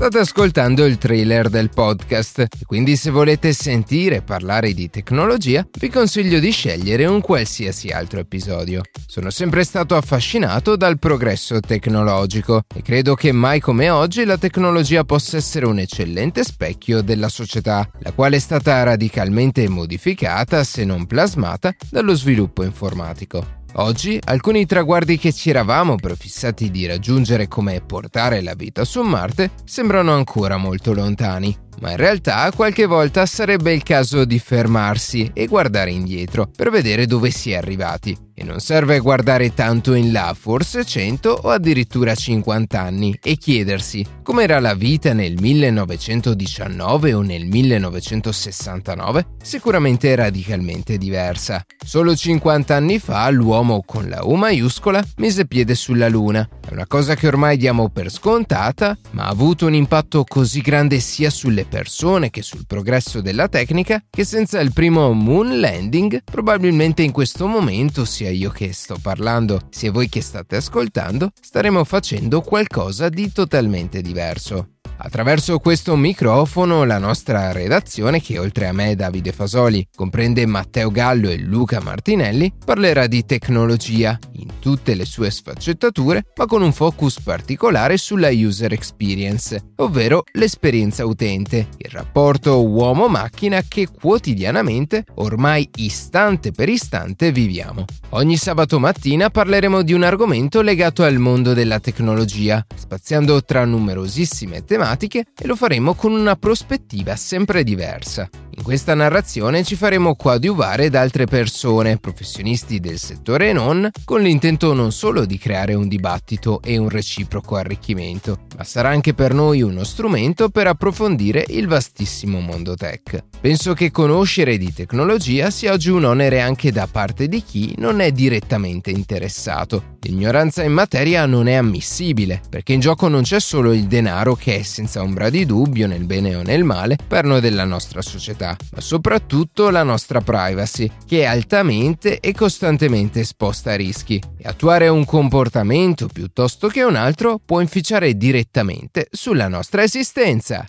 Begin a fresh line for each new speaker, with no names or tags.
State ascoltando il trailer del podcast quindi se volete sentire parlare di tecnologia vi consiglio di scegliere un qualsiasi altro episodio. Sono sempre stato affascinato dal progresso tecnologico e credo che mai come oggi la tecnologia possa essere un eccellente specchio della società, la quale è stata radicalmente modificata, se non plasmata, dallo sviluppo informatico. Oggi alcuni traguardi che ci eravamo prefissati di raggiungere come portare la vita su Marte sembrano ancora molto lontani ma in realtà qualche volta sarebbe il caso di fermarsi e guardare indietro per vedere dove si è arrivati. E non serve guardare tanto in là, forse 100 o addirittura 50 anni, e chiedersi com'era la vita nel 1919 o nel 1969? Sicuramente radicalmente diversa. Solo 50 anni fa l'uomo con la U maiuscola mise piede sulla Luna. È una cosa che ormai diamo per scontata, ma ha avuto un impatto così grande sia sulle persone che sul progresso della tecnica che senza il primo moon landing probabilmente in questo momento sia io che sto parlando sia voi che state ascoltando staremo facendo qualcosa di totalmente diverso. Attraverso questo microfono la nostra redazione, che oltre a me Davide Fasoli comprende Matteo Gallo e Luca Martinelli, parlerà di tecnologia in tutte le sue sfaccettature, ma con un focus particolare sulla user experience, ovvero l'esperienza utente, il rapporto uomo-macchina che quotidianamente, ormai istante per istante, viviamo. Ogni sabato mattina parleremo di un argomento legato al mondo della tecnologia, spaziando tra numerosissime tematiche tematiche e lo faremo con una prospettiva sempre diversa. In questa narrazione ci faremo coadiuvare da altre persone, professionisti del settore e non, con l'intento non solo di creare un dibattito e un reciproco arricchimento, ma sarà anche per noi uno strumento per approfondire il vastissimo mondo tech. Penso che conoscere di tecnologia sia oggi un onere anche da parte di chi non è direttamente interessato. L'ignoranza in materia non è ammissibile, perché in gioco non c'è solo il denaro che è senza ombra di dubbio, nel bene o nel male, perno della nostra società ma soprattutto la nostra privacy, che è altamente e costantemente esposta a rischi. E attuare un comportamento piuttosto che un altro può inficiare direttamente sulla nostra esistenza.